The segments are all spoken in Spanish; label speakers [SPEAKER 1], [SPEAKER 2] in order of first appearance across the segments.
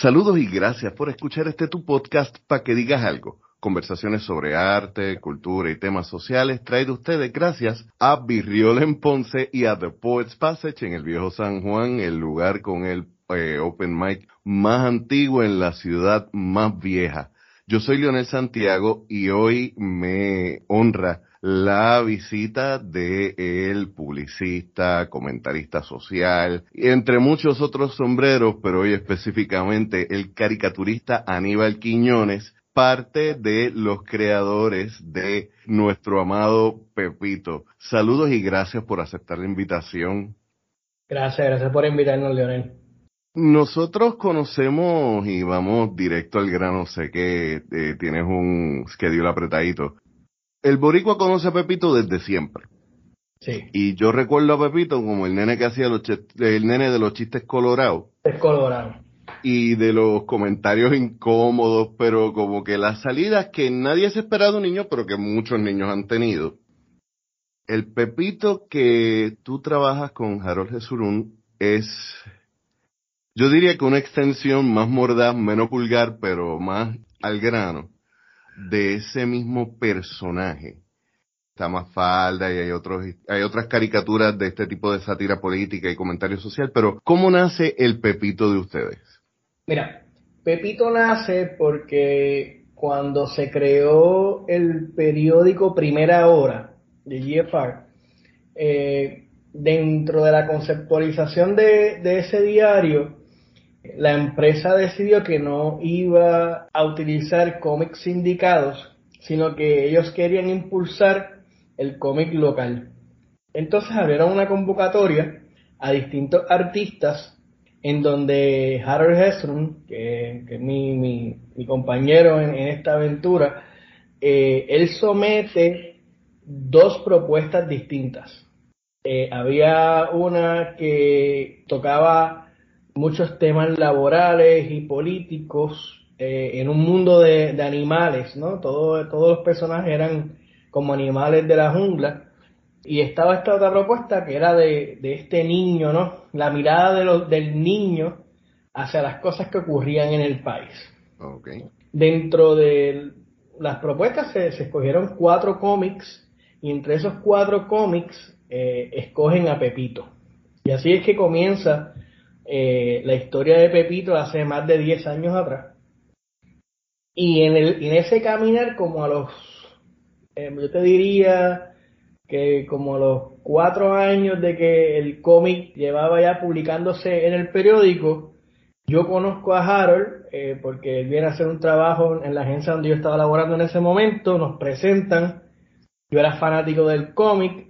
[SPEAKER 1] Saludos y gracias por escuchar este tu podcast para que digas algo. Conversaciones sobre arte, cultura y temas sociales traído ustedes gracias a Virriol en Ponce y a The Poets Passage en el viejo San Juan, el lugar con el eh, open mic más antiguo en la ciudad más vieja. Yo soy Leonel Santiago y hoy me honra la visita de el publicista, comentarista social, y entre muchos otros sombreros, pero hoy específicamente el caricaturista Aníbal Quiñones, parte de los creadores de nuestro amado Pepito. Saludos y gracias por aceptar la invitación.
[SPEAKER 2] Gracias, gracias por invitarnos, Leonel.
[SPEAKER 1] Nosotros conocemos y vamos directo al grano, sé que eh, tienes un schedule apretadito, el boricua conoce a Pepito desde siempre.
[SPEAKER 2] Sí.
[SPEAKER 1] Y yo recuerdo a Pepito como el nene que hacía los el nene de los chistes colorados.
[SPEAKER 2] Es colorado.
[SPEAKER 1] Y de los comentarios incómodos, pero como que las salidas que nadie se esperado un niño, pero que muchos niños han tenido. El Pepito que tú trabajas con Harold Jesurún es, yo diría que una extensión más mordaz, menos vulgar, pero más al grano de ese mismo personaje. Está más falda y hay otros, hay otras caricaturas de este tipo de sátira política y comentario social, pero ¿cómo nace el Pepito de ustedes?
[SPEAKER 2] Mira, Pepito nace porque cuando se creó el periódico Primera Hora de GFR, eh, dentro de la conceptualización de, de ese diario, la empresa decidió que no iba a utilizar cómics sindicados, sino que ellos querían impulsar el cómic local. Entonces abrieron una convocatoria a distintos artistas en donde Harold Hestrom, que, es mi, compañero en, esta aventura, eh, él somete dos propuestas distintas. Eh, había una que tocaba muchos temas laborales y políticos eh, en un mundo de, animales, ¿no? todos los personajes eran como animales de la jungla. Y estaba esta otra propuesta que era de, este niño, ¿no? La mirada de del niño hacia las cosas que ocurrían en el país. Dentro de las propuestas se, escogieron cuatro cómics y entre esos cuatro cómics eh, escogen a Pepito. Y así es que comienza eh, la historia de Pepito hace más de 10 años atrás. Y en, el, en ese caminar, como a los, eh, yo te diría que como a los cuatro años de que el cómic llevaba ya publicándose en el periódico, yo conozco a Harold eh, porque él viene a hacer un trabajo en la agencia donde yo estaba laborando en ese momento, nos presentan, yo era fanático del cómic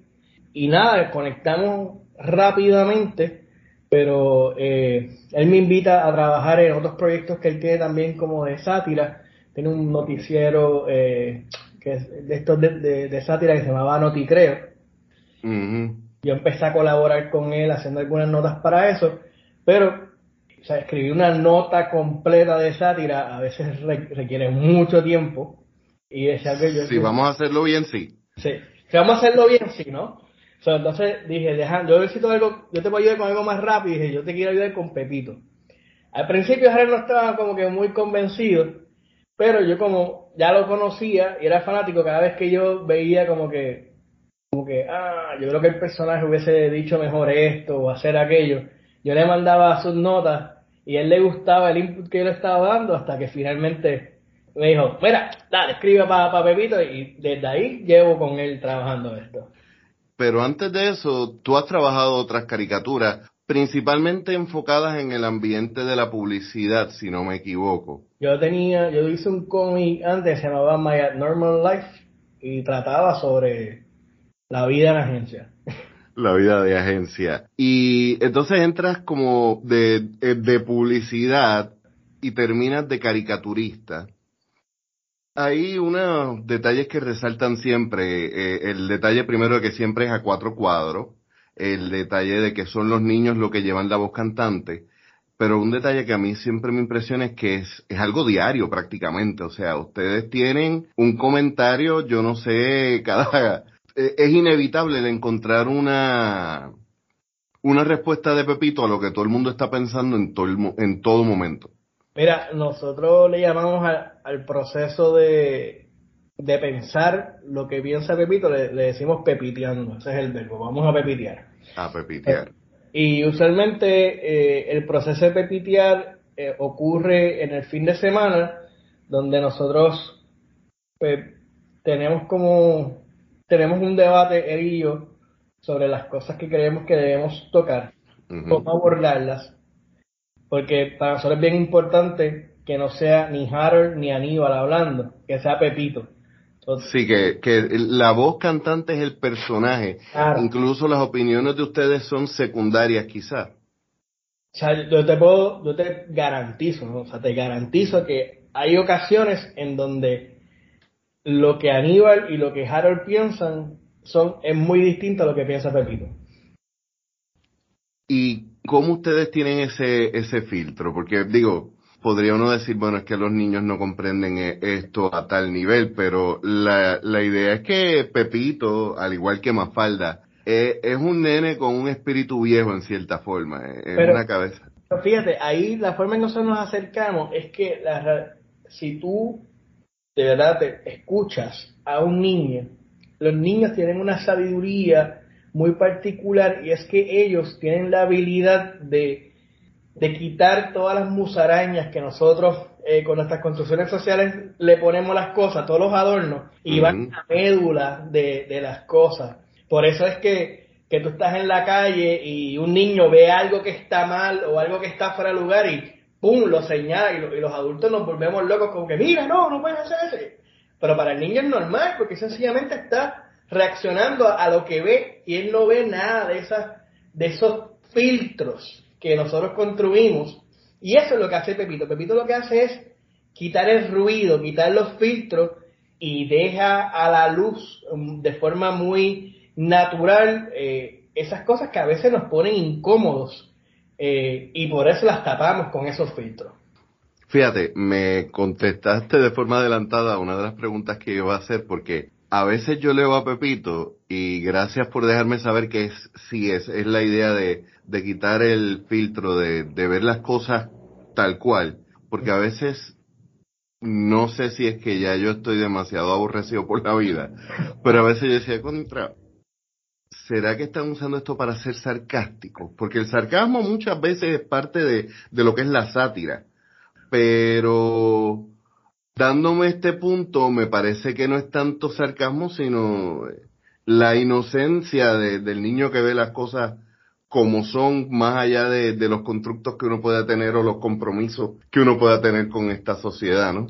[SPEAKER 2] y nada, conectamos rápidamente pero eh, él me invita a trabajar en otros proyectos que él tiene también como de sátira. Tiene un noticiero eh, que es de estos de, sátira que se llamaba Noticreo. Yo empecé a colaborar con él haciendo algunas notas para eso, pero o sea, escribir una nota completa de sátira a veces requiere mucho tiempo. Y decía que yo...
[SPEAKER 1] Si vamos a hacerlo bien, sí.
[SPEAKER 2] Sí, si vamos a hacerlo bien, sí, ¿no? Entonces dije, deja, yo necesito algo, yo te puedo ayudar con algo más rápido. Y dije, yo te quiero ayudar con Pepito. Al principio Jared no estaba como que muy convencido, pero yo como ya lo conocía y era fanático, cada vez que yo veía como que, como que, ah, yo creo que el personaje hubiese dicho mejor esto o hacer aquello, yo le mandaba sus notas y él le gustaba el input que yo le estaba dando hasta que finalmente me dijo, mira, dale, escribe para Pepito y desde ahí llevo con él trabajando esto.
[SPEAKER 1] Pero antes de eso, tú has trabajado otras caricaturas, principalmente enfocadas en el ambiente de la publicidad, si no me equivoco.
[SPEAKER 2] Yo tenía, yo hice un cómic antes, se llamaba My Normal Life, y trataba sobre la vida en agencia.
[SPEAKER 1] La vida de agencia. Y entonces entras como de, de publicidad y terminas de caricaturista. Hay unos detalles que resaltan siempre. Eh, el detalle primero de que siempre es a cuatro cuadros. El detalle de que son los niños los que llevan la voz cantante. Pero un detalle que a mí siempre me impresiona es que es, es algo diario prácticamente. O sea, ustedes tienen un comentario, yo no sé, cada, e, es inevitable el encontrar una, una respuesta de Pepito a lo que todo el mundo está pensando en todo, en todo momento.
[SPEAKER 2] Mira, nosotros le llamamos al proceso de, de pensar lo que piensa Pepito, le, decimos pepiteando, ese es el verbo, vamos a pepitear.
[SPEAKER 1] A pepitear.
[SPEAKER 2] y usualmente eh, el proceso de pepitear eh, ocurre en el fin de semana, donde nosotros pues, tenemos como, tenemos un debate, él y yo, sobre las cosas que creemos que debemos tocar, cómo abordarlas, porque para nosotros es bien importante que no sea ni Harold ni Aníbal hablando, que sea Pepito.
[SPEAKER 1] sí, que, que, la voz cantante es el personaje. Incluso las opiniones de ustedes son secundarias quizás.
[SPEAKER 2] O sea, yo te puedo, yo te garantizo, o sea, te garantizo que hay ocasiones en donde lo que Aníbal y lo que Harold piensan son, es muy distinto a lo que piensa Pepito.
[SPEAKER 1] ¿Y cómo ustedes tienen ese, ese filtro? Porque digo, podría uno decir, bueno, es que los niños no comprenden e, esto a tal nivel, pero la, la idea es que Pepito, al igual que Mafalda, eh, es un nene con un espíritu viejo en cierta forma, eh, es una cabeza.
[SPEAKER 2] Pero fíjate, ahí la forma en que nosotros nos acercamos es que la, si tú de verdad te escuchas a un niño, los niños tienen una sabiduría muy particular y es que ellos tienen la habilidad de, de quitar todas las musarañas que nosotros eh, con nuestras construcciones sociales le ponemos las cosas, todos los adornos, y van a médula de, de las cosas. Por eso es que, que tú estás en la calle y un niño ve algo que está mal o algo que está fuera de lugar y ¡pum! lo señala y, los adultos nos volvemos locos como que mira, no, no puedes hacer eso. Pero para el niño es normal porque sencillamente está reaccionando a, lo que ve y él no ve nada de, esas, de esos filtros que nosotros construimos. Y eso es lo que hace Pepito. Pepito lo que hace es quitar el ruido, quitar los filtros y deja a la luz um, de forma muy natural eh, esas cosas que a veces nos ponen incómodos eh, y por eso las tapamos con esos filtros.
[SPEAKER 1] Fíjate, me contestaste de forma adelantada una de las preguntas que iba a hacer porque a veces yo leo a Pepito y gracias por dejarme saber que es, sí es, es la idea de, de quitar el filtro, de, de ver las cosas tal cual, porque a veces no sé si es que ya yo estoy demasiado aborrecido por la vida, pero a veces yo decía, contra, ¿será que están usando esto para ser sarcásticos? Porque el sarcasmo muchas veces es parte de, de lo que es la sátira. Pero dándome este punto, me parece que no es tanto sarcasmo, sino la inocencia del niño que ve las cosas como son, más allá de, de, los constructos que uno pueda tener o los compromisos que uno pueda tener con esta sociedad, ¿no?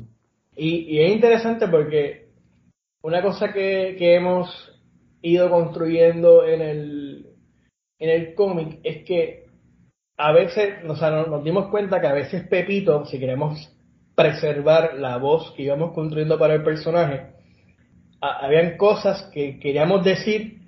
[SPEAKER 2] Y, es interesante porque una cosa que, hemos ido construyendo en el, en el cómic es que a veces o sea, nos, dimos cuenta que a veces Pepito, si queremos preservar la voz que íbamos construyendo para el personaje, habían cosas que queríamos decir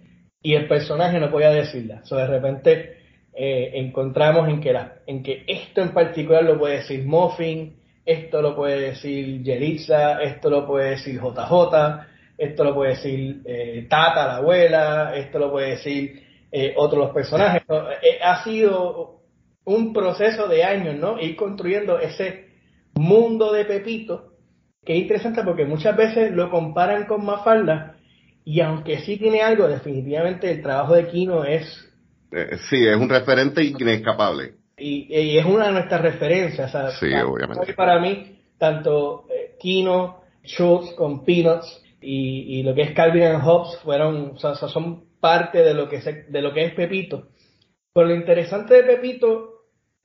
[SPEAKER 2] y el personaje no podía decirlas. O de repente eh, encontramos en que, en que esto en particular lo puede decir Muffin, esto lo puede decir Yelitza, esto lo puede decir JJ, esto lo puede decir eh, Tata, la abuela, esto lo puede decir eh, otros personajes. Eh, ha sido un proceso de años, ¿no? Ir construyendo ese mundo de Pepito, que es interesante porque muchas veces lo comparan con Mafalda, y aunque sí tiene algo, definitivamente el trabajo de Kino es...
[SPEAKER 1] sí, es un referente inescapable.
[SPEAKER 2] Y, es una de nuestras referencias.
[SPEAKER 1] sí, obviamente.
[SPEAKER 2] Para mí, tanto Kino, Schultz con Peanuts, y, lo que es Calvin and Hobbes fueron, o sea, son parte de lo que es, de lo que es Pepito. Pero lo interesante de Pepito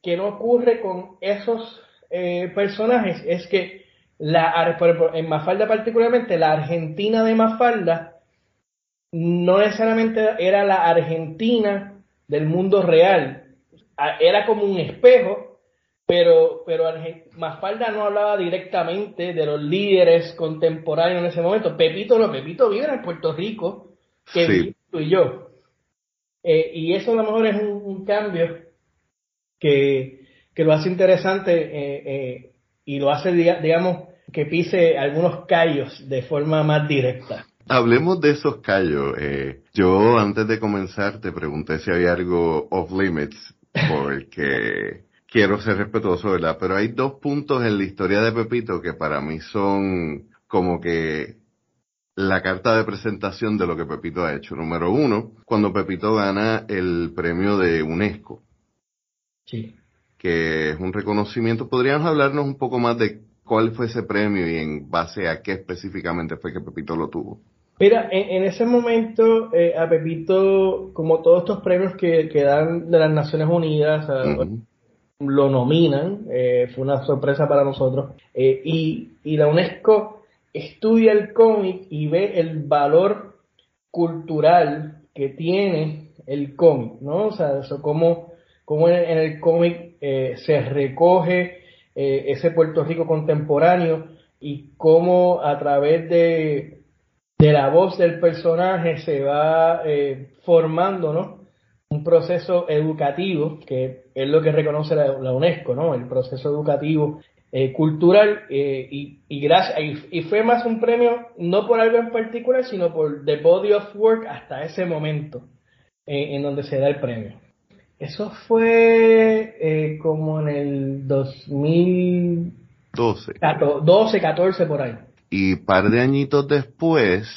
[SPEAKER 2] que no ocurre con esos eh, personajes es que la, en Mafalda particularmente, la Argentina de Mafalda no necesariamente era la Argentina del mundo real, era como un espejo pero, pero Mafalda no hablaba directamente de los líderes contemporáneos en ese momento. Pepito no, Pepito vive en Puerto Rico, que tú y yo. Eh, y eso a lo mejor es un, cambio que, que, lo hace interesante eh, eh, y lo hace, digamos, que pise algunos callos de forma más directa.
[SPEAKER 1] Hablemos de esos callos. yo antes de comenzar te pregunté si había algo off limits, porque quiero ser respetuoso, ¿verdad? Pero hay dos puntos en la historia de Pepito que para mí son como que la carta de presentación de lo que Pepito ha hecho. Número uno, cuando Pepito gana el premio de UNESCO.
[SPEAKER 2] Sí.
[SPEAKER 1] Que es un reconocimiento. ¿Podríamos hablarnos un poco más de cuál fue ese premio y en base a qué específicamente fue que Pepito lo tuvo?
[SPEAKER 2] Mira, en, ese momento eh, a Pepito, como todos estos premios que, que dan de las Naciones Unidas, lo nominan, eh, fue una sorpresa para nosotros, eh, y, y, la UNESCO estudia el cómic y ve el valor cultural que tiene el cómic, ¿no? O sea, eso como, como en, el cómic eh, se recoge ese Puerto Rico contemporáneo y cómo a través de, de la voz del personaje se va formando, ¿no? un proceso educativo, que es lo que reconoce la, UNESCO, ¿no? El proceso educativo eh, cultural eh, y, gracias, y, fue más un premio no por algo en particular, sino por the body of work hasta ese momento eh, en donde se da el premio. Eso fue como en el 2012. 12, 14 por ahí.
[SPEAKER 1] Y par de añitos después,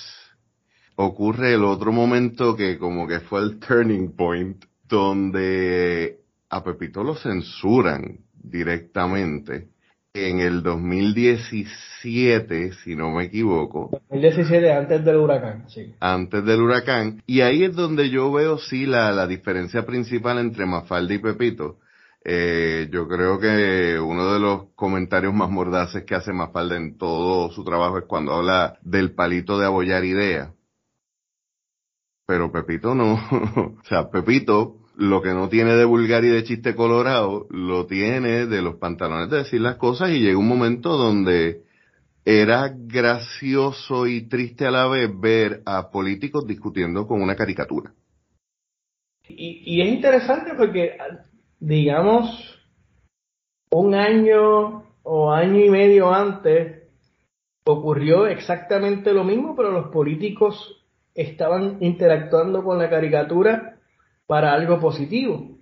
[SPEAKER 1] ocurre el otro momento que como que fue el turning point, donde a Pepito lo censuran directamente en el 2017, si no me equivoco.
[SPEAKER 2] 2017, antes del huracán, sí.
[SPEAKER 1] Antes del huracán. Y ahí es donde yo veo, sí, la, la diferencia principal entre Mafalda y Pepito. Eh, yo creo que uno de los comentarios más mordaces que hace Mafalda en todo su trabajo es cuando habla del palito de abollar ideas pero Pepito no. o sea, Pepito lo que no tiene de vulgar y de chiste colorado, lo tiene de los pantalones de decir las cosas y llega un momento donde era gracioso y triste a la vez ver a políticos discutiendo con una caricatura.
[SPEAKER 2] Y, y es interesante porque, digamos, un año o año y medio antes ocurrió exactamente lo mismo, pero los políticos estaban interactuando con la caricatura para algo positivo.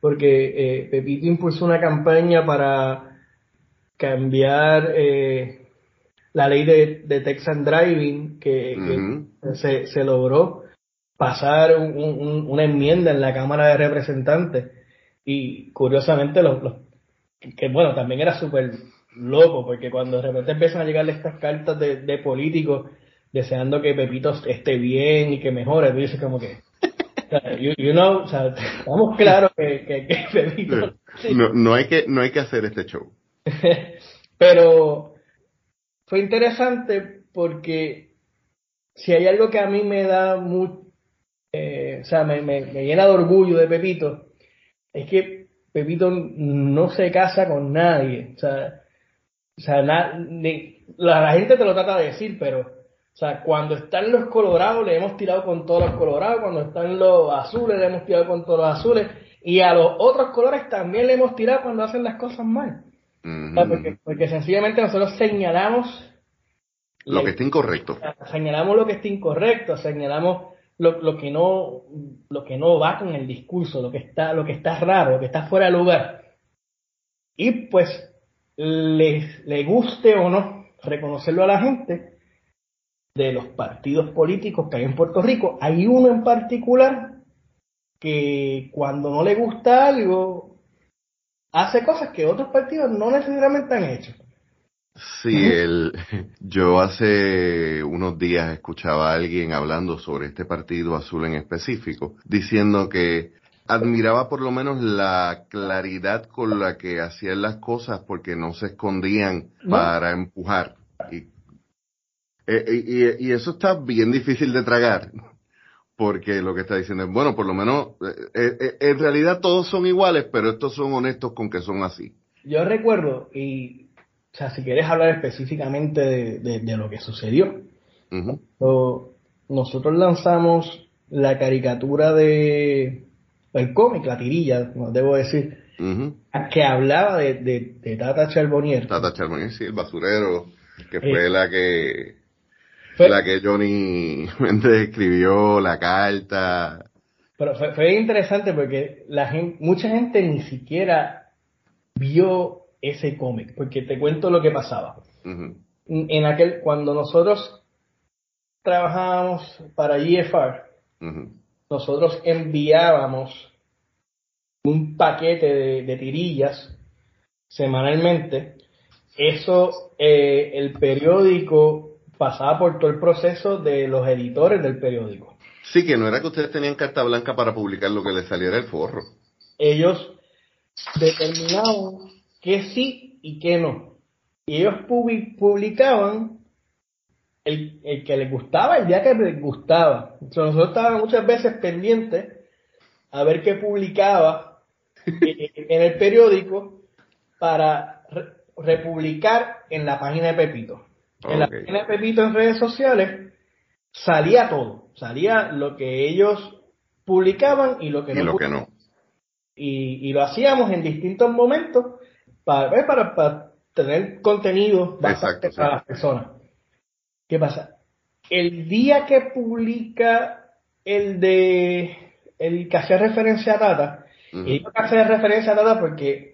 [SPEAKER 2] Porque eh, Pepito impulsó una campaña para cambiar eh, la ley de, de Texan Driving, que, se, se, logró pasar una enmienda en la Cámara de Representantes. Y curiosamente, los, que bueno, también era súper loco, porque cuando de repente empiezan a llegarle estas cartas de, de políticos deseando que Pepito esté bien y que mejore, tú dices como que, you, know, o sea, estamos claros que, que, Pepito...
[SPEAKER 1] No, no, hay que, no hay que hacer este show.
[SPEAKER 2] Pero fue interesante porque si hay algo que a mí me da mucho, eh, o sea, me, me, llena de orgullo de Pepito, es que Pepito no se casa con nadie. O sea, o sea la, la, gente te lo trata de decir, pero o sea, cuando están los colorados le hemos tirado con todos los colorados, cuando están los azules le hemos tirado con todos los azules, y a los otros colores también le hemos tirado cuando hacen las cosas mal. porque, sencillamente nosotros señalamos
[SPEAKER 1] lo que está incorrecto.
[SPEAKER 2] Señalamos lo que está incorrecto, señalamos lo, lo, que no lo que no va con el discurso, lo que está lo que está raro, lo que está fuera de lugar. Y pues les le guste o no reconocerlo a la gente, de los partidos políticos que hay en Puerto Rico, hay uno en particular que cuando no le gusta algo, hace cosas que otros partidos no necesariamente han hecho.
[SPEAKER 1] Sí, el, yo hace unos días escuchaba a alguien hablando sobre este partido azul en específico, diciendo que admiraba por lo menos la claridad con la que hacían las cosas porque no se escondían para empujar. Y eh, eh, y, eso está bien difícil de tragar, porque lo que está diciendo es, bueno, por lo menos, eh, en realidad todos son iguales, pero estos son honestos con que son así.
[SPEAKER 2] Yo recuerdo, y, o sea, si quieres hablar específicamente de, lo que sucedió, nosotros lanzamos la caricatura de, el cómic, la tirilla, debo decir, que hablaba de, Tata Charbonnier.
[SPEAKER 1] Tata Charbonnier, sí, el basurero, que fue la que la que Johnny Méndez escribió, la carta.
[SPEAKER 2] Pero fue, interesante porque la gente, mucha gente ni siquiera vio ese cómic, porque te cuento lo que pasaba. En aquel, cuando nosotros trabajábamos para GFR, nosotros enviábamos un paquete de, tirillas semanalmente. Eso, eh, el periódico pasaba por todo el proceso de los editores del periódico.
[SPEAKER 1] Sí, que no era que ustedes tenían carta blanca para publicar lo que les saliera el forro.
[SPEAKER 2] Ellos determinaban que sí y que no. Y ellos publicaban el, que les gustaba el día que les gustaba. nosotros estábamos muchas veces pendientes a ver qué publicaba en el periódico para republicar en la página de Pepito. En la página de Pepito en redes sociales salía todo, salía lo que ellos publicaban y lo que
[SPEAKER 1] no. Y lo
[SPEAKER 2] Y, lo hacíamos en distintos momentos para, eh, para, para tener contenido bastante para las personas. ¿Qué pasa? El día que publica el de el que hace referencia a Tata, y que hace referencia a Tata porque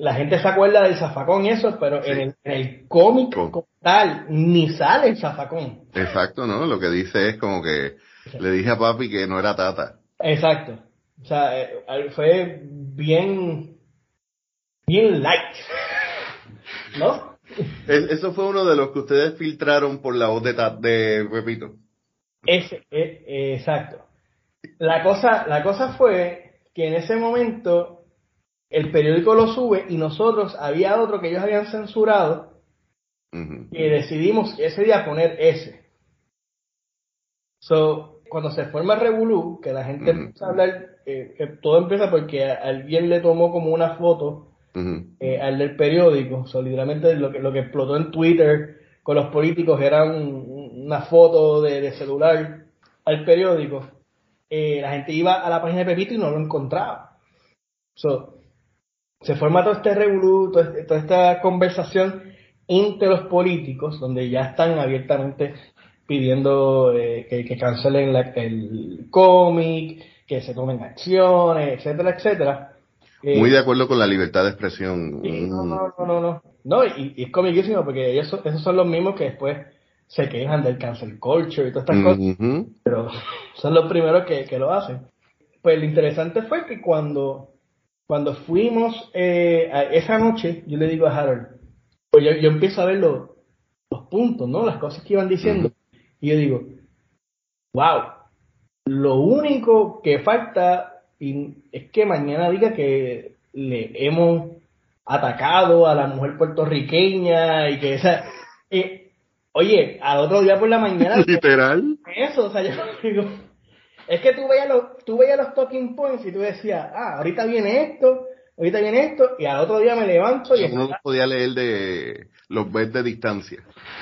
[SPEAKER 2] la gente se acuerda del zafacón y eso, pero en el, cómic como tal ni sale el zafacón.
[SPEAKER 1] Exacto, ¿no? Lo que dice es como que le dije a papi que no era Tata.
[SPEAKER 2] Exacto. O sea, eh, fue bien, bien light. ¿No?
[SPEAKER 1] Eso fue uno de los que ustedes filtraron por la voz de, de Pepito.
[SPEAKER 2] Ese, e, exacto. La cosa, la cosa fue que en ese momento el periódico lo sube y nosotros había otro que ellos habían censurado y decidimos ese día poner ese. So, cuando se forma Revolú, que la gente empieza a hablar, eh, todo empieza porque alguien le tomó como una foto eh, al del periódico, so, literalmente lo que, lo que explotó en Twitter con los políticos era una foto de, celular al periódico. Eh, la gente iba a la página de Pepito y no lo encontraba. So, se forma todo este revolú, este, toda esta conversación entre los políticos, donde ya están abiertamente pidiendo eh, que, cancelen el cómic, que se tomen acciones, etcétera, etcétera.
[SPEAKER 1] Eh, Muy de acuerdo con la libertad de expresión.
[SPEAKER 2] no, no, no, no, no. y, es comiquísimo porque ellos, esos son los mismos que después se quejan del cancel culture y todas estas cosas, pero son los primeros que, que lo hacen. Pues lo interesante fue que cuando cuando fuimos eh, esa noche, yo le digo a Harold, pues yo, empiezo a ver los, puntos, ¿no? Las cosas que iban diciendo. Y yo digo, wow, lo único que falta es que mañana diga que le hemos atacado a la mujer puertorriqueña y que esa... Eh, oye, al otro día por la mañana...
[SPEAKER 1] Literal.
[SPEAKER 2] Eso, o sea, yo digo, es que tú veías los, tú veías los talking points y tú decías, ah, ahorita viene esto, ahorita viene esto, y al otro día me levanto y...
[SPEAKER 1] Uno podía leer de los ves de distancia.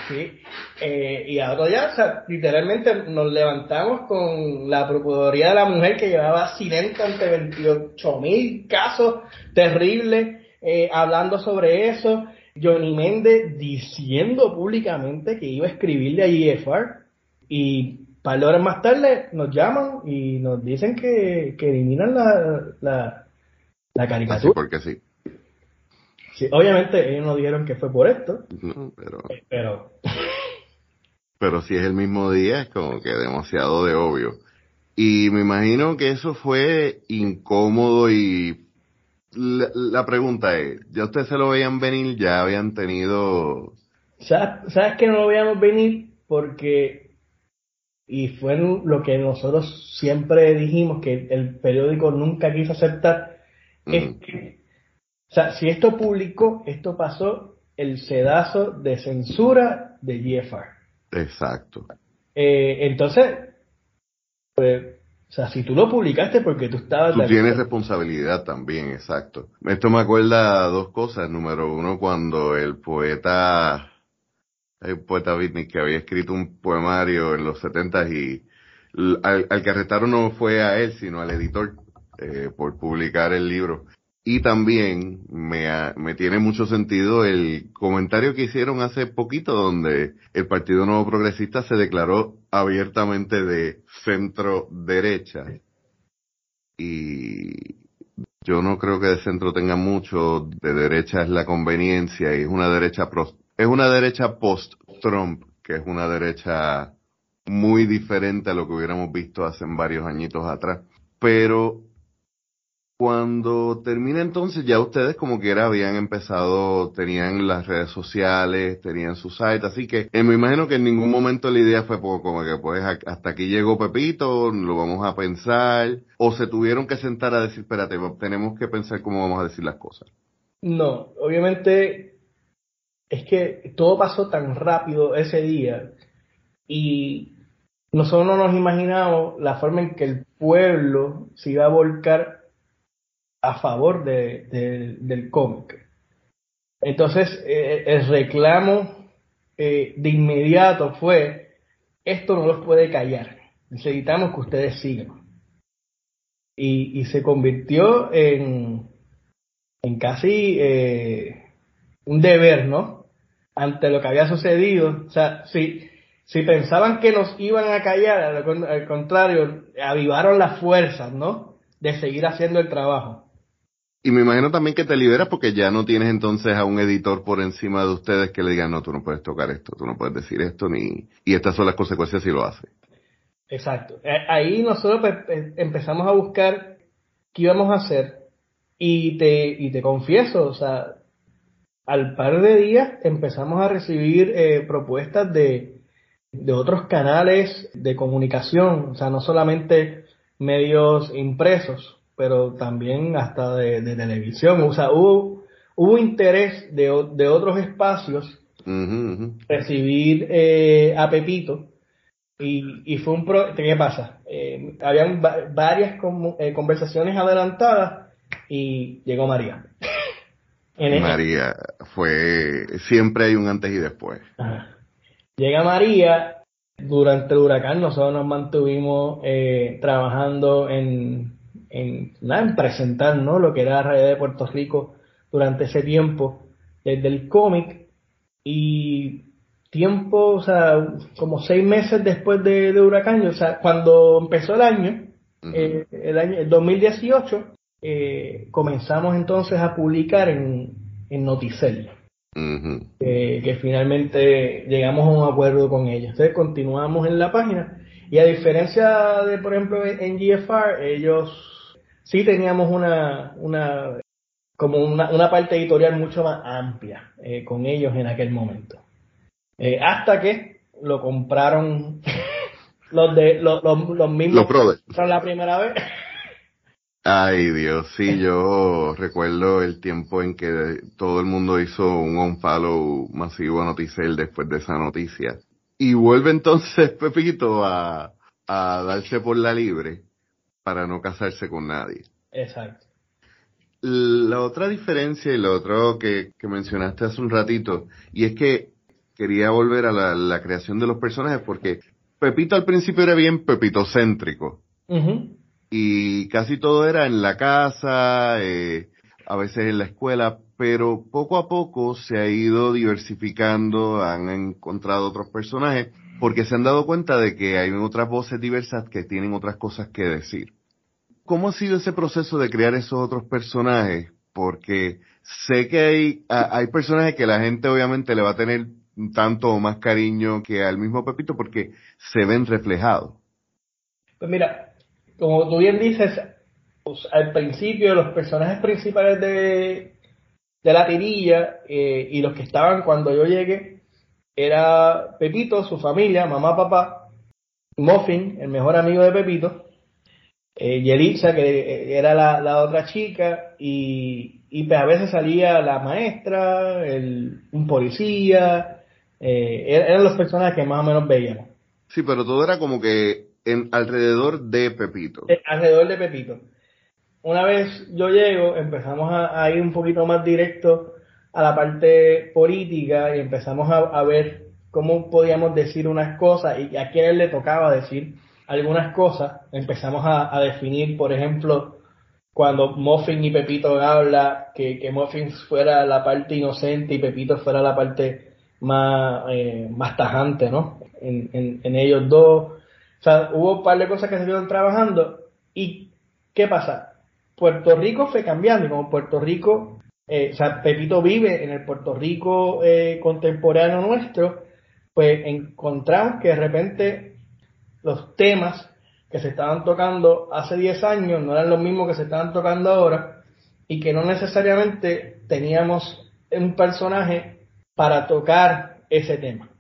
[SPEAKER 2] Sí, eh, y al otro día, o sea, literalmente nos levantamos con la Procuraduría de la Mujer que llevaba accidente ante 28 mil casos terribles, eh, hablando sobre eso. Johnny Méndez diciendo públicamente que iba a escribirle a IFR y par de horas más tarde nos llaman y nos dicen que, eliminan la, la, la caricatura.
[SPEAKER 1] Así porque sí.
[SPEAKER 2] sí. Obviamente ellos no dijeron que fue por esto.
[SPEAKER 1] pero...
[SPEAKER 2] Eh, pero...
[SPEAKER 1] pero si es el mismo día es como que demasiado de obvio. Y me imagino que eso fue incómodo y la, pregunta es, ¿ya ustedes se lo veían venir? ¿Ya habían tenido...?
[SPEAKER 2] ¿Sabes, ¿Sabes que no lo veíamos venir? Porque y fue lo que nosotros siempre dijimos que el periódico nunca quiso aceptar, es que, o sea, si esto publicó, esto pasó el sedazo de censura de GFR.
[SPEAKER 1] Exacto.
[SPEAKER 2] Eh, entonces, pues, o sea, si tú lo publicaste porque tú estabas...
[SPEAKER 1] Tú tienes responsabilidad también, exacto. Esto me acuerda dos cosas. Número uno, cuando el poeta hay un poeta beatnik que había escrito un poemario en los 70 y al, que arrestaron no fue a él, sino al editor eh, por publicar el libro. Y también me, me tiene mucho sentido el comentario que hicieron hace poquito donde el Partido Nuevo Progresista se declaró abiertamente de centro derecha. Y Yo no creo que de centro tenga mucho, de derecha es la conveniencia y es una derecha es una derecha post-Trump, que es una derecha muy diferente a lo que hubiéramos visto hace varios añitos atrás. Pero cuando termina entonces, ya ustedes como quiera habían empezado, tenían las redes sociales, tenían su site, así que eh, me imagino que en ningún momento la idea fue como que pues hasta aquí llegó Pepito, lo vamos a pensar, o se tuvieron que sentar a decir, espérate, tenemos que pensar cómo vamos a decir las cosas.
[SPEAKER 2] No, obviamente es que todo pasó tan rápido ese día y nosotros no nos imaginamos la forma en que el pueblo se iba a volcar a favor de, del cómic. Entonces, eh, el reclamo eh, de inmediato fue, esto no los puede callar, necesitamos que ustedes sigan. Y, se convirtió en, en casi eh, un deber, ¿no? Ante lo que había sucedido. O sea, si, si pensaban que nos iban a callar, al contrario, avivaron las fuerzas, ¿no? De seguir haciendo el trabajo.
[SPEAKER 1] Y me imagino también que te liberas porque ya no tienes entonces a un editor por encima de ustedes que le digan, no, tú no puedes tocar esto, tú no puedes decir esto, ni y estas son las consecuencias si lo hace.
[SPEAKER 2] Exacto. Eh, ahí nosotros pues, eh, empezamos a buscar qué íbamos a hacer y te, y te confieso, o sea, al par de días empezamos a recibir eh, propuestas de, de otros canales de comunicación, o sea, no solamente medios impresos, pero también hasta de, televisión. O sea, hubo, hubo interés de, de otros espacios recibir eh, a Pepito. Y, y fue un pro ¿qué pasa? Eh, habían varias eh, conversaciones adelantadas y llegó María.
[SPEAKER 1] María fue, siempre hay un antes y después.
[SPEAKER 2] Llega María, durante el huracán nosotros nos mantuvimos eh, trabajando en, en, en presentar ¿no? lo que era la realidad de Puerto Rico durante ese tiempo, desde el cómic y tiempo, o sea, como seis meses después de, Huracán, o sea, cuando empezó el año, eh, el año el 2018, eh, comenzamos entonces a publicar en, en Noticel. que finalmente llegamos a un acuerdo con ellos. Entonces continuamos en la página y a diferencia de, por ejemplo, en GFR, ellos sí teníamos una, una como una, una parte editorial mucho más amplia eh, con ellos en aquel momento. Eh, hasta que lo compraron los de los, los, mismos
[SPEAKER 1] los
[SPEAKER 2] la primera vez.
[SPEAKER 1] Ay Dios, sí, yo recuerdo el tiempo en que todo el mundo hizo un on-follow masivo a Noticel después de esa noticia. Y vuelve entonces Pepito a, a darse por la libre para no casarse con nadie.
[SPEAKER 2] Exacto.
[SPEAKER 1] La otra diferencia y lo otro que, mencionaste hace un ratito, y es que quería volver a la, creación de los personajes porque Pepito al principio era bien pepitocéntrico. Y casi todo era en la casa, eh, a veces en la escuela, pero poco a poco se ha ido diversificando, han encontrado otros personajes, porque se han dado cuenta de que hay otras voces diversas que tienen otras cosas que decir. ¿Cómo ha sido ese proceso de crear esos otros personajes? Porque sé que hay, hay personajes que la gente obviamente le va a tener tanto o más cariño que al mismo Pepito porque se ven reflejados.
[SPEAKER 2] Pues mira, como tú bien dices, pues, al principio los personajes principales de, de la tirilla eh, y los que estaban cuando yo llegué era Pepito, su familia, mamá, papá, Muffin, el mejor amigo de Pepito, eh, Yelitza, que eh, era la, otra chica, y, y pues, a veces salía la maestra, el, un policía, eh, er, eran los personajes que más o menos veíamos.
[SPEAKER 1] Sí, pero todo era como que en, alrededor de Pepito.
[SPEAKER 2] Eh, alrededor de Pepito. Una vez yo llego, empezamos a, ir un poquito más directo a la parte política y empezamos a, ver cómo podíamos decir unas cosas y a quién le tocaba decir algunas cosas, empezamos a, definir, por ejemplo, cuando Muffin y Pepito habla, que, que Muffin fuera la parte inocente y Pepito fuera la parte más, eh, más tajante, ¿no? En, en, ellos dos. O sea, hubo un par de cosas que se fueron trabajando. ¿Y qué pasa? Puerto Rico fue cambiando y como Puerto Rico, eh, o sea, Pepito vive en el Puerto Rico eh, contemporáneo nuestro, pues encontramos que de repente los temas que se estaban tocando hace 10 años no eran los mismos que se estaban tocando ahora y que no necesariamente teníamos un personaje para tocar ese tema.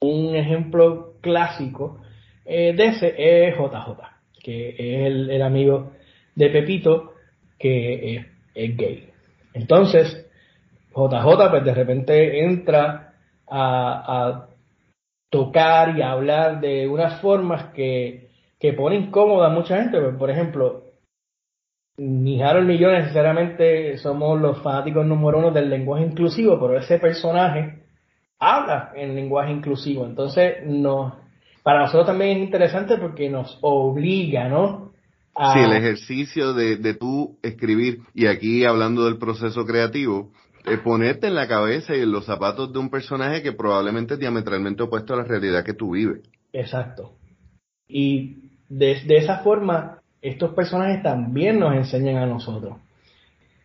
[SPEAKER 2] Un ejemplo clásico eh, de ese es JJ, que es el, amigo de Pepito que es, gay. Entonces, JJ pues de repente entra a, a tocar y hablar de unas formas que, que pone incómoda a mucha gente. Pues, por ejemplo, ni Harold ni yo necesariamente somos los fanáticos número uno del lenguaje inclusivo, pero ese personaje habla en lenguaje inclusivo. Entonces, no, para nosotros también es interesante porque nos obliga, ¿no?
[SPEAKER 1] A... Sí, el ejercicio de, de tú escribir, y aquí hablando del proceso creativo, eh, ponerte en la cabeza y en los zapatos de un personaje que probablemente es diametralmente opuesto a la realidad que tú vives.
[SPEAKER 2] Exacto. Y de, de esa forma, estos personajes también nos enseñan a nosotros.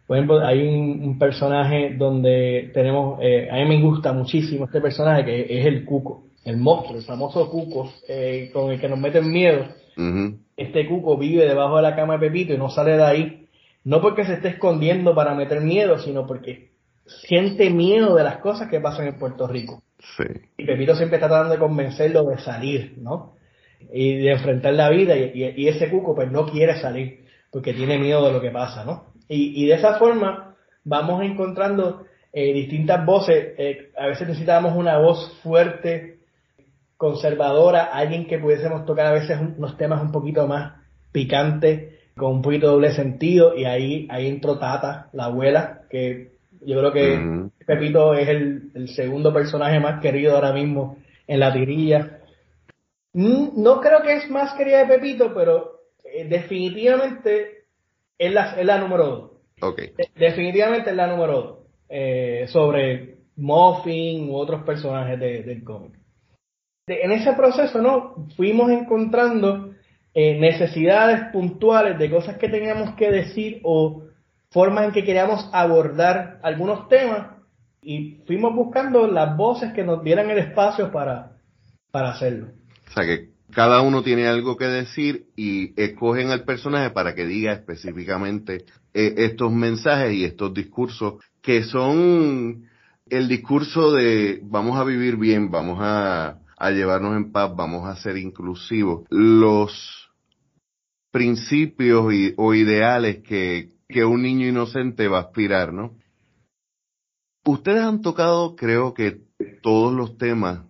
[SPEAKER 2] Por ejemplo, hay un, personaje donde tenemos, eh, a mí me gusta muchísimo este personaje que es el Cuco, el monstruo, el famoso Cuco, eh, con el que nos meten miedo. Este Cuco vive debajo de la cama de Pepito y no sale de ahí, no porque se esté escondiendo para meter miedo, sino porque siente miedo de las cosas que pasan en Puerto Rico. Y Pepito siempre está tratando de convencerlo de salir, ¿no? Y de enfrentar la vida y, ese cuco pues no quiere salir porque tiene miedo de lo que pasa, ¿no? Y, de esa forma vamos encontrando eh, distintas voces. Eh, a veces necesitábamos una voz fuerte, conservadora, alguien que pudiésemos tocar a veces unos temas un poquito más picantes, con un poquito de doble sentido, y ahí, ahí entró Tata, la abuela, que yo creo que Pepito es el, segundo personaje más querido ahora mismo en la tirilla. Mm, no creo que es más querida de Pepito, pero eh, definitivamente es la, es la número dos.
[SPEAKER 1] Okay.
[SPEAKER 2] definitivamente es la número dos. Eh, sobre Muffin u otros personajes del cómic. En ese proceso, ¿no? Fuimos encontrando eh, necesidades puntuales de cosas que teníamos que decir o formas en que queríamos abordar algunos temas y fuimos buscando las voces que nos dieran el espacio para, para hacerlo.
[SPEAKER 1] O sea que cada uno tiene algo que decir y escogen al personaje para que diga específicamente eh, estos mensajes y estos discursos que son el discurso de vamos a vivir bien, vamos a, a llevarnos en paz, vamos a ser inclusivos. Los principios y, o ideales que, que un niño inocente va a aspirar, ¿no? Ustedes han tocado, creo que todos los temas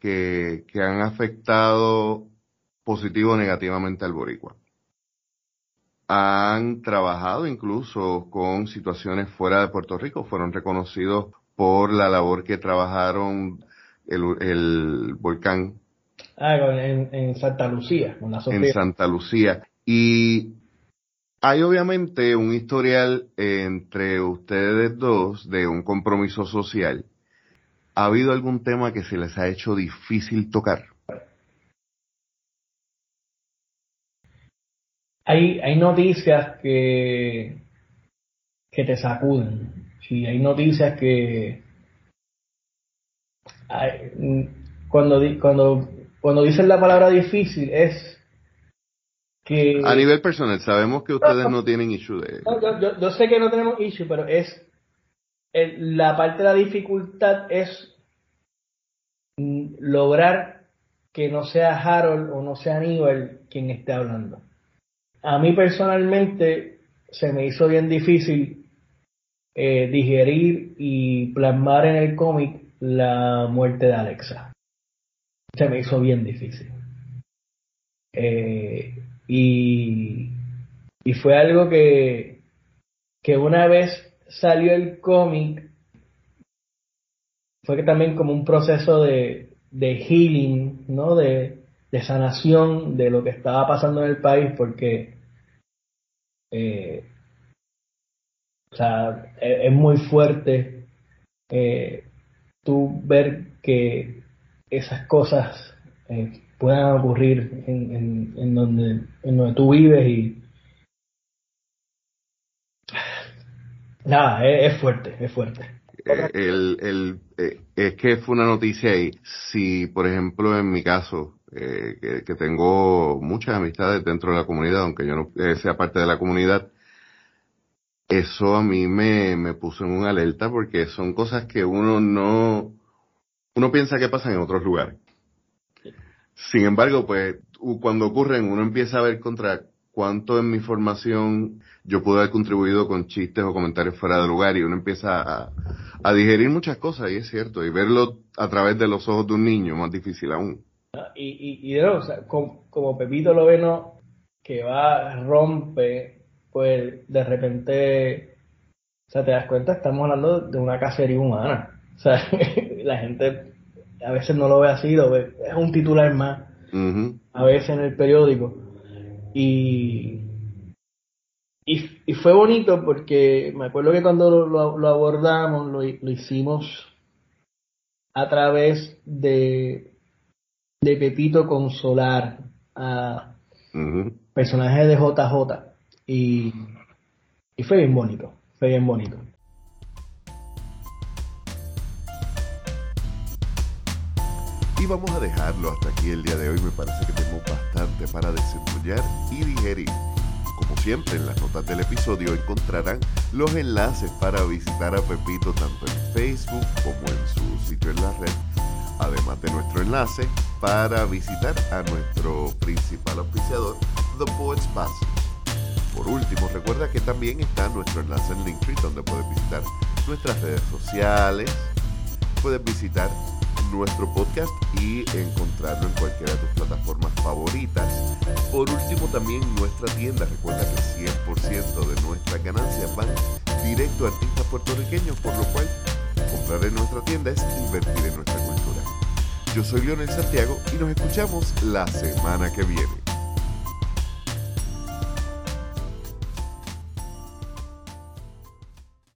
[SPEAKER 1] que, que han afectado positivo o negativamente al boricua. Han trabajado incluso con situaciones fuera de Puerto Rico, fueron reconocidos por la labor que trabajaron el, el volcán.
[SPEAKER 2] Ah, en, en Santa Lucía.
[SPEAKER 1] En Santa Lucía. Y hay obviamente un historial entre ustedes dos de un compromiso social. ¿Ha habido algún tema que se les ha hecho difícil tocar?
[SPEAKER 2] Hay, hay noticias que, que te sacuden. Sí, hay noticias que cuando, cuando, cuando dicen la palabra difícil es
[SPEAKER 1] a nivel personal, sabemos que ustedes no, tienen issue de...
[SPEAKER 2] yo, yo, sé que no tenemos issue, pero es... la parte de la dificultad es lograr que no sea Harold o no sea Aníbal quien esté hablando. A mí personalmente se me hizo bien difícil eh, digerir y plasmar en el cómic la muerte de Alexa. Se me hizo bien difícil. Eh, y, y fue algo que, que una vez salió el cómic, fue que también como un proceso de, de healing, ¿no? De, de sanación de lo que estaba pasando en el país, porque eh, e, es, muy fuerte eh, tú ver que esas cosas eh, puedan ocurrir en, en, donde, en donde tú vives y, Nada, es, fuerte, es fuerte.
[SPEAKER 1] Eh, el, el, eh, es que fue una noticia y si, por ejemplo, en mi caso, que, que, tengo muchas amistades dentro de la comunidad, aunque yo no sea parte de la comunidad, eso a mí me, me puso en una alerta porque son cosas que uno no, uno piensa que pasan en otros lugares. Sin embargo, pues cuando ocurren, uno empieza a ver contra cuánto en mi formación yo pude haber contribuido con chistes o comentarios fuera de lugar y uno empieza a, digerir muchas cosas y es cierto, y verlo a través de los ojos de un niño más difícil aún.
[SPEAKER 2] Y, y, y de nuevo, o sea, como, como, Pepito Loveno que va, rompe, pues de repente, o sea, te das cuenta, estamos hablando de una cacería humana. O sea, la gente a veces no lo ve así, lo ve, es un titular más, a veces en el periódico. Y, y, fue bonito porque me acuerdo que cuando lo, abordamos, lo, hicimos a través de, de Pepito Consolar, a personajes de JJ. Y, y fue bien bonito, fue bien bonito.
[SPEAKER 1] Y vamos a dejarlo hasta aquí el día de hoy. Me parece que tenemos bastante para desembollar y digerir. Como siempre, en las notas del episodio encontrarán los enlaces para visitar a Pepito tanto en Facebook como en su sitio en la red, además de nuestro enlace para visitar a nuestro principal auspiciador, The Poets Passage. Por último, recuerda que también está nuestro enlace en Linktree donde puedes visitar nuestras redes sociales, puedes visitar nuestro podcast y encontrarlo en cualquiera de tus plataformas favoritas. Por último, también nuestra tienda. Recuerda que 100% de nuestras ganancias van directo a artistas puertorriqueños, por lo cual comprar en nuestra tienda es invertir en nuestra cultura. Yo soy Leonel Santiago y nos escuchamos la semana que viene.